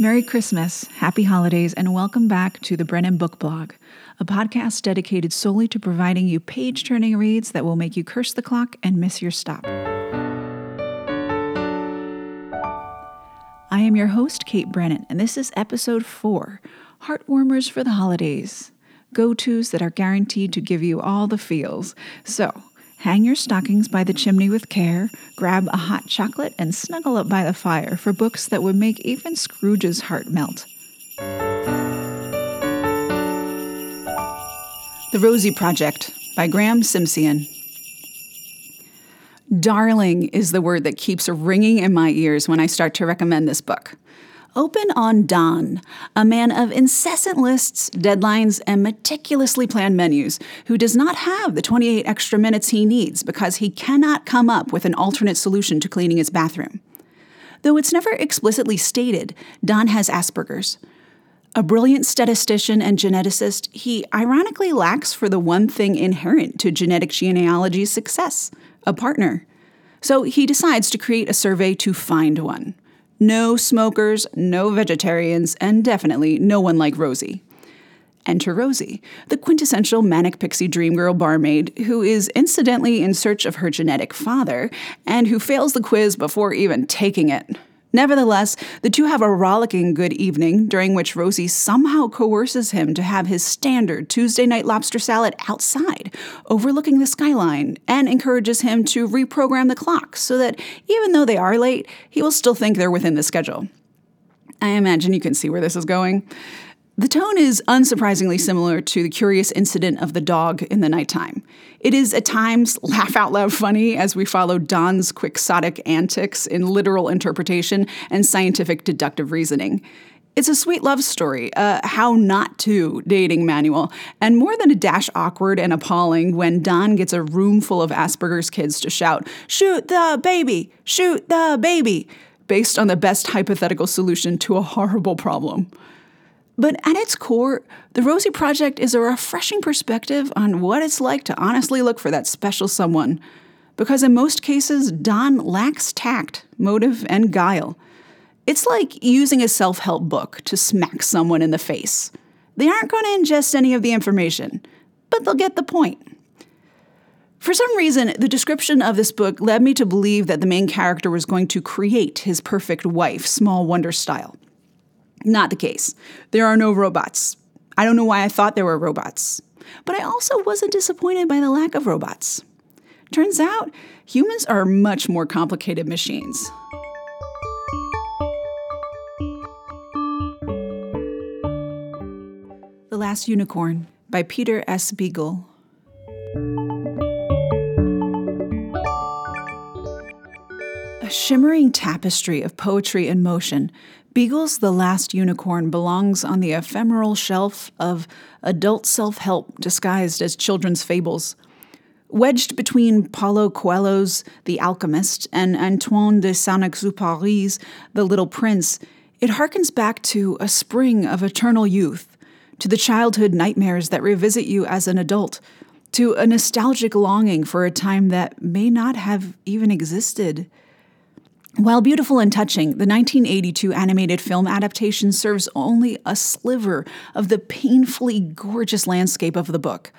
Merry Christmas, Happy Holidays, and welcome back to the Brennan Book Blog, a podcast dedicated solely to providing you page turning reads that will make you curse the clock and miss your stop. I am your host, Kate Brennan, and this is episode four Heartwarmers for the Holidays. Go tos that are guaranteed to give you all the feels. So, Hang your stockings by the chimney with care, grab a hot chocolate, and snuggle up by the fire for books that would make even Scrooge's heart melt. The Rosie Project by Graeme Simsion. Darling is the word that keeps ringing in my ears when I start to recommend this book. Open on Don, a man of incessant lists, deadlines, and meticulously planned menus, who does not have the 28 extra minutes he needs because he cannot come up with an alternate solution to cleaning his bathroom. Though it's never explicitly stated, Don has Asperger's. A brilliant statistician and geneticist, he ironically lacks for the one thing inherent to genetic genealogy's success a partner. So he decides to create a survey to find one. No smokers, no vegetarians, and definitely no one like Rosie. Enter Rosie, the quintessential manic pixie dream girl barmaid who is incidentally in search of her genetic father and who fails the quiz before even taking it. Nevertheless, the two have a rollicking good evening, during which Rosie somehow coerces him to have his standard Tuesday night lobster salad outside, overlooking the skyline, and encourages him to reprogram the clock so that even though they are late, he will still think they're within the schedule. I imagine you can see where this is going. The tone is unsurprisingly similar to the curious incident of the dog in the nighttime. It is at times laugh out loud funny as we follow Don's quixotic antics in literal interpretation and scientific deductive reasoning. It's a sweet love story, a how not to dating manual, and more than a dash awkward and appalling when Don gets a room full of Asperger's kids to shout, Shoot the baby! Shoot the baby! based on the best hypothetical solution to a horrible problem. But at its core, the Rosie Project is a refreshing perspective on what it's like to honestly look for that special someone. Because in most cases, Don lacks tact, motive, and guile. It's like using a self help book to smack someone in the face. They aren't going to ingest any of the information, but they'll get the point. For some reason, the description of this book led me to believe that the main character was going to create his perfect wife, Small Wonder style. Not the case. There are no robots. I don't know why I thought there were robots. But I also wasn't disappointed by the lack of robots. Turns out, humans are much more complicated machines. The Last Unicorn by Peter S. Beagle. A shimmering tapestry of poetry and motion Beagle's The Last Unicorn belongs on the ephemeral shelf of adult self help disguised as children's fables. Wedged between Paulo Coelho's The Alchemist and Antoine de Saint Exupéry's The Little Prince, it harkens back to a spring of eternal youth, to the childhood nightmares that revisit you as an adult, to a nostalgic longing for a time that may not have even existed. While beautiful and touching, the 1982 animated film adaptation serves only a sliver of the painfully gorgeous landscape of the book.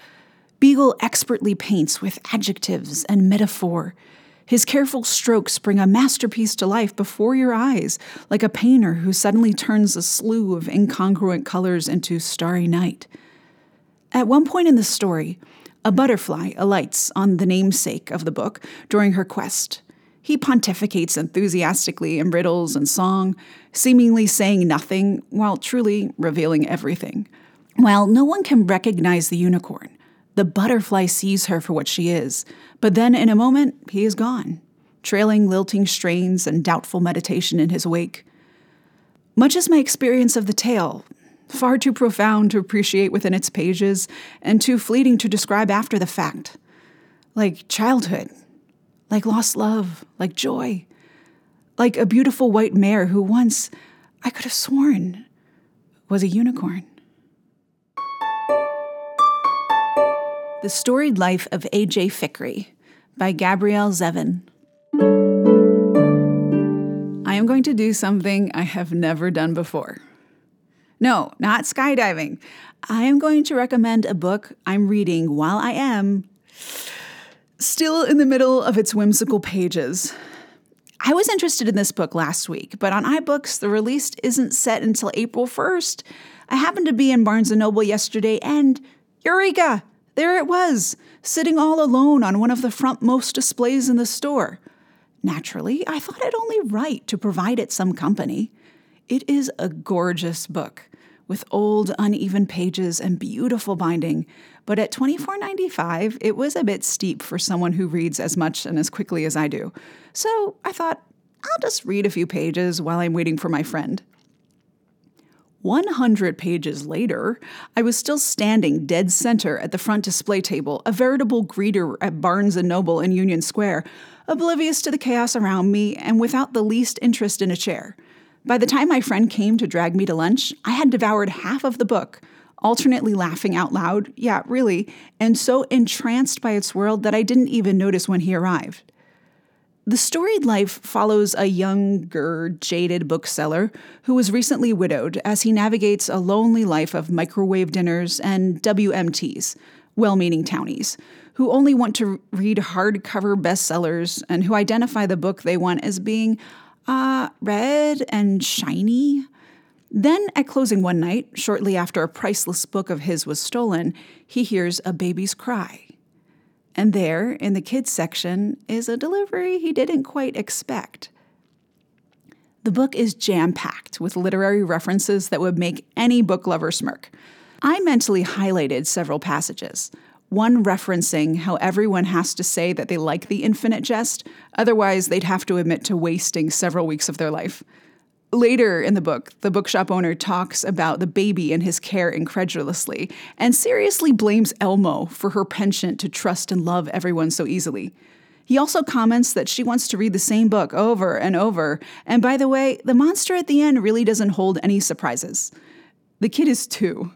Beagle expertly paints with adjectives and metaphor. His careful strokes bring a masterpiece to life before your eyes, like a painter who suddenly turns a slew of incongruent colors into starry night. At one point in the story, a butterfly alights on the namesake of the book during her quest. He pontificates enthusiastically in riddles and song, seemingly saying nothing while truly revealing everything. While no one can recognize the unicorn, the butterfly sees her for what she is, but then in a moment, he is gone, trailing lilting strains and doubtful meditation in his wake. Much as my experience of the tale, far too profound to appreciate within its pages and too fleeting to describe after the fact. Like childhood, like lost love, like joy, like a beautiful white mare who once, I could have sworn, was a unicorn. The Storied Life of A.J. Fikry by Gabrielle Zevin. I am going to do something I have never done before. No, not skydiving. I am going to recommend a book I'm reading while I am still in the middle of its whimsical pages. I was interested in this book last week, but on iBooks, the release isn't set until April 1st. I happened to be in Barnes & Noble yesterday and eureka! There it was, sitting all alone on one of the frontmost displays in the store. Naturally, I thought it only right to provide it some company. It is a gorgeous book with old, uneven pages and beautiful binding, but at $24.95, it was a bit steep for someone who reads as much and as quickly as I do. So I thought, I'll just read a few pages while I'm waiting for my friend. 100 pages later, I was still standing dead center at the front display table, a veritable greeter at Barnes & Noble in Union Square, oblivious to the chaos around me and without the least interest in a chair. By the time my friend came to drag me to lunch, I had devoured half of the book, alternately laughing out loud, yeah, really, and so entranced by its world that I didn't even notice when he arrived. The storied life follows a younger, jaded bookseller who was recently widowed as he navigates a lonely life of microwave dinners and WMTs, well meaning townies, who only want to read hardcover bestsellers and who identify the book they want as being uh, red and shiny. Then, at closing one night, shortly after a priceless book of his was stolen, he hears a baby's cry. And there, in the kids section, is a delivery he didn't quite expect. The book is jam packed with literary references that would make any book lover smirk. I mentally highlighted several passages, one referencing how everyone has to say that they like the infinite jest, otherwise, they'd have to admit to wasting several weeks of their life. Later in the book, the bookshop owner talks about the baby and his care incredulously and seriously blames Elmo for her penchant to trust and love everyone so easily. He also comments that she wants to read the same book over and over, and by the way, the monster at the end really doesn't hold any surprises. The kid is two.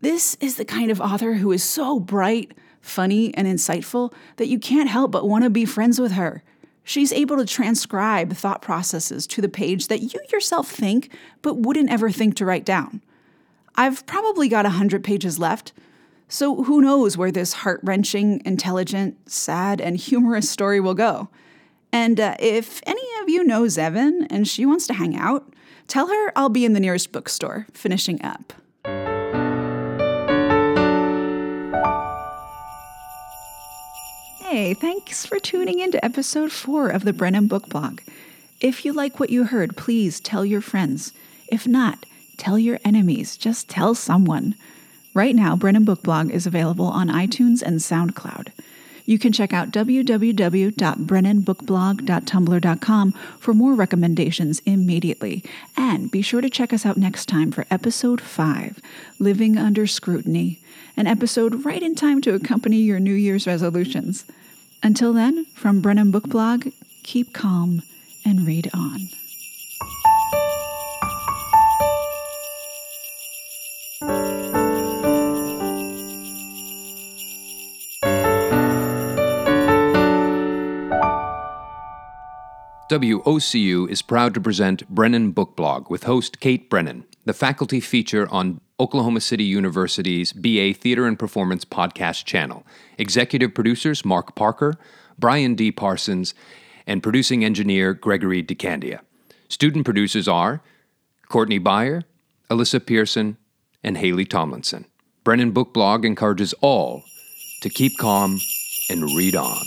This is the kind of author who is so bright, funny, and insightful that you can't help but want to be friends with her. She's able to transcribe thought processes to the page that you yourself think but wouldn't ever think to write down. I've probably got a hundred pages left, so who knows where this heart wrenching, intelligent, sad, and humorous story will go. And uh, if any of you know Zevin and she wants to hang out, tell her I'll be in the nearest bookstore finishing up. Hey, thanks for tuning in to episode four of the Brennan Book Blog. If you like what you heard, please tell your friends. If not, tell your enemies. Just tell someone. Right now, Brennan Book Blog is available on iTunes and SoundCloud. You can check out www.brennanbookblog.tumblr.com for more recommendations immediately. And be sure to check us out next time for episode 5 Living Under Scrutiny, an episode right in time to accompany your New Year's resolutions. Until then, from Brennan Book Blog, keep calm and read on. WOCU is proud to present Brennan Book Blog with host Kate Brennan, the faculty feature on Oklahoma City University's BA Theater and Performance podcast channel. Executive producers Mark Parker, Brian D. Parsons, and producing engineer Gregory DeCandia. Student producers are Courtney Byer, Alyssa Pearson, and Haley Tomlinson. Brennan Book Blog encourages all to keep calm and read on.